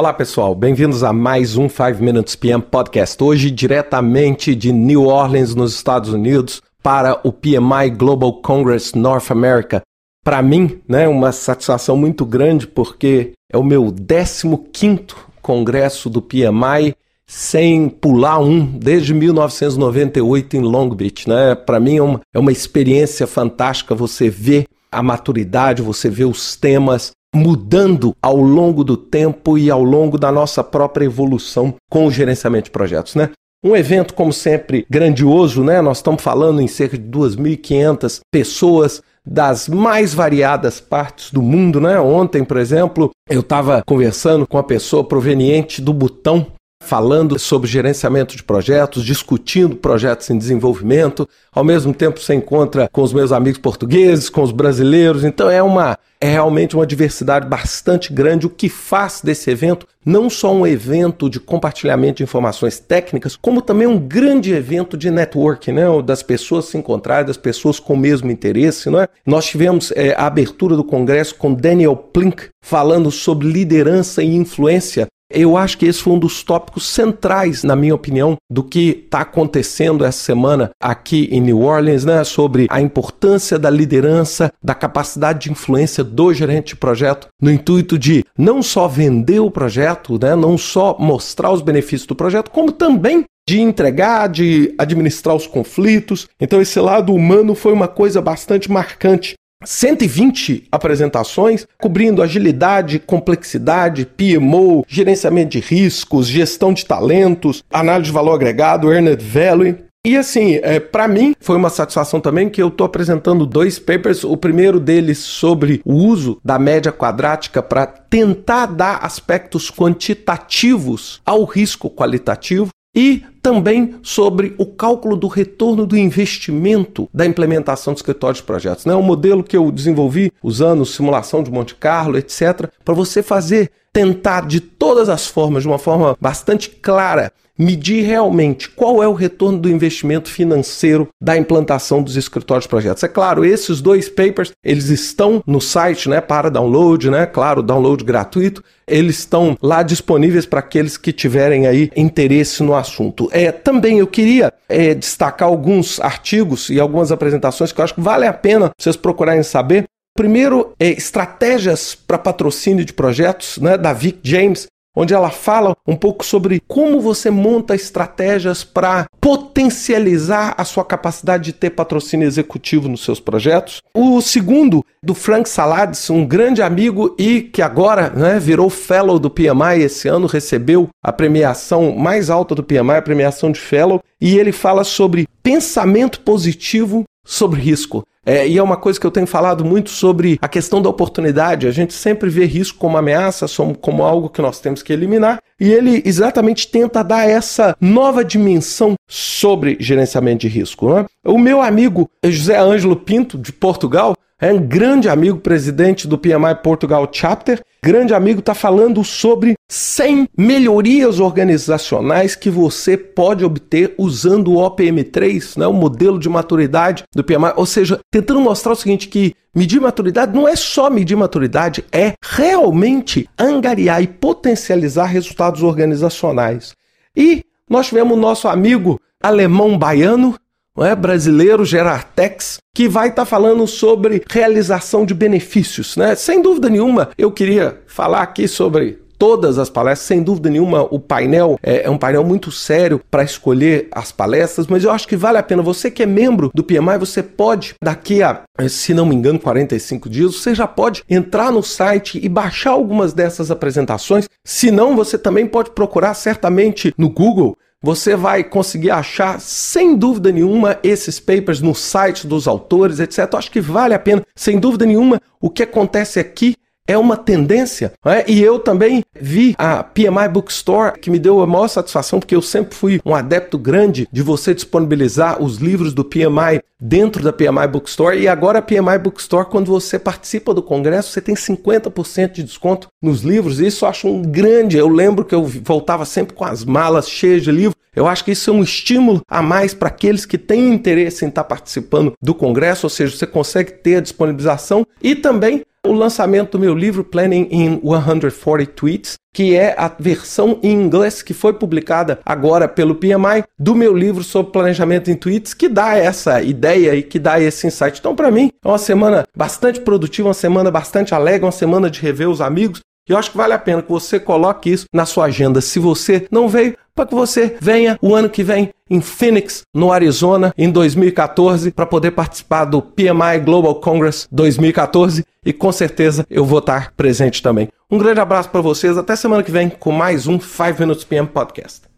Olá pessoal, bem-vindos a mais um 5 Minutes PM Podcast. Hoje, diretamente de New Orleans, nos Estados Unidos, para o PMI Global Congress North America. Para mim, né, uma satisfação muito grande porque é o meu 15 congresso do PMI sem pular um desde 1998 em Long Beach, né? Para mim é uma, é uma experiência fantástica você ver a maturidade, você vê os temas, mudando ao longo do tempo e ao longo da nossa própria evolução com o gerenciamento de projetos, né? Um evento, como sempre, grandioso, né? Nós estamos falando em cerca de 2.500 pessoas das mais variadas partes do mundo, né? Ontem, por exemplo, eu estava conversando com uma pessoa proveniente do Butão, falando sobre gerenciamento de projetos, discutindo projetos em desenvolvimento. Ao mesmo tempo, você encontra com os meus amigos portugueses, com os brasileiros. Então, é uma é realmente uma diversidade bastante grande, o que faz desse evento não só um evento de compartilhamento de informações técnicas, como também um grande evento de networking, né? das pessoas se encontrarem, das pessoas com o mesmo interesse. Né? Nós tivemos é, a abertura do congresso com Daniel Plink falando sobre liderança e influência eu acho que esse foi um dos tópicos centrais, na minha opinião, do que está acontecendo essa semana aqui em New Orleans, né? Sobre a importância da liderança, da capacidade de influência do gerente de projeto, no intuito de não só vender o projeto, né? Não só mostrar os benefícios do projeto, como também de entregar, de administrar os conflitos. Então, esse lado humano foi uma coisa bastante marcante 120 apresentações cobrindo agilidade, complexidade, PMO, gerenciamento de riscos, gestão de talentos, análise de valor agregado, earned value. E assim, é, para mim foi uma satisfação também que eu estou apresentando dois papers. O primeiro deles sobre o uso da média quadrática para tentar dar aspectos quantitativos ao risco qualitativo e também sobre o cálculo do retorno do investimento da implementação de escritórios de projetos. Né? Um modelo que eu desenvolvi usando simulação de Monte Carlo, etc., para você fazer, tentar de todas as formas, de uma forma bastante clara, medir realmente qual é o retorno do investimento financeiro da implantação dos escritórios de projetos. É claro, esses dois papers, eles estão no site, né, para download, né? Claro, download gratuito. Eles estão lá disponíveis para aqueles que tiverem aí interesse no assunto. É, também eu queria é, destacar alguns artigos e algumas apresentações que eu acho que vale a pena vocês procurarem saber. Primeiro, é, estratégias para patrocínio de projetos, né, da Vic James onde ela fala um pouco sobre como você monta estratégias para potencializar a sua capacidade de ter patrocínio executivo nos seus projetos. O segundo, do Frank Salades, um grande amigo e que agora né, virou fellow do PMI esse ano, recebeu a premiação mais alta do PMI, a premiação de fellow, e ele fala sobre pensamento positivo sobre risco. É, e é uma coisa que eu tenho falado muito sobre a questão da oportunidade. A gente sempre vê risco como ameaça, como algo que nós temos que eliminar. E ele exatamente tenta dar essa nova dimensão sobre gerenciamento de risco. Né? O meu amigo José Ângelo Pinto, de Portugal, é um grande amigo, presidente do PMI Portugal Chapter. Grande amigo está falando sobre 100 melhorias organizacionais que você pode obter usando o OPM3, né, o modelo de maturidade do PMI. Ou seja, tentando mostrar o seguinte, que medir maturidade não é só medir maturidade, é realmente angariar e potencializar resultados organizacionais. E nós tivemos o nosso amigo alemão baiano, não é, brasileiro, Gerartex, que vai estar tá falando sobre realização de benefícios. Né? Sem dúvida nenhuma, eu queria falar aqui sobre todas as palestras, sem dúvida nenhuma, o painel é, é um painel muito sério para escolher as palestras, mas eu acho que vale a pena. Você que é membro do PMI, você pode, daqui a, se não me engano, 45 dias, você já pode entrar no site e baixar algumas dessas apresentações. Se não, você também pode procurar certamente no Google você vai conseguir achar, sem dúvida nenhuma, esses papers no site dos autores, etc. Eu acho que vale a pena. Sem dúvida nenhuma, o que acontece aqui é uma tendência. É? E eu também vi a PMI Bookstore, que me deu a maior satisfação, porque eu sempre fui um adepto grande de você disponibilizar os livros do PMI dentro da PMI Bookstore. E agora a PMI Bookstore, quando você participa do congresso, você tem 50% de desconto nos livros. Isso eu acho um grande. Eu lembro que eu voltava sempre com as malas cheias de livros. Eu acho que isso é um estímulo a mais para aqueles que têm interesse em estar participando do congresso, ou seja, você consegue ter a disponibilização e também o lançamento do meu livro Planning in 140 Tweets, que é a versão em inglês que foi publicada agora pelo PMI do meu livro sobre planejamento em tweets, que dá essa ideia e que dá esse insight. Então, para mim, é uma semana bastante produtiva, uma semana bastante alegre, uma semana de rever os amigos. E eu acho que vale a pena que você coloque isso na sua agenda. Se você não veio, para que você venha o ano que vem em Phoenix, no Arizona, em 2014, para poder participar do PMI Global Congress 2014 e com certeza eu vou estar presente também. Um grande abraço para vocês, até semana que vem com mais um 5 Minutes PM Podcast.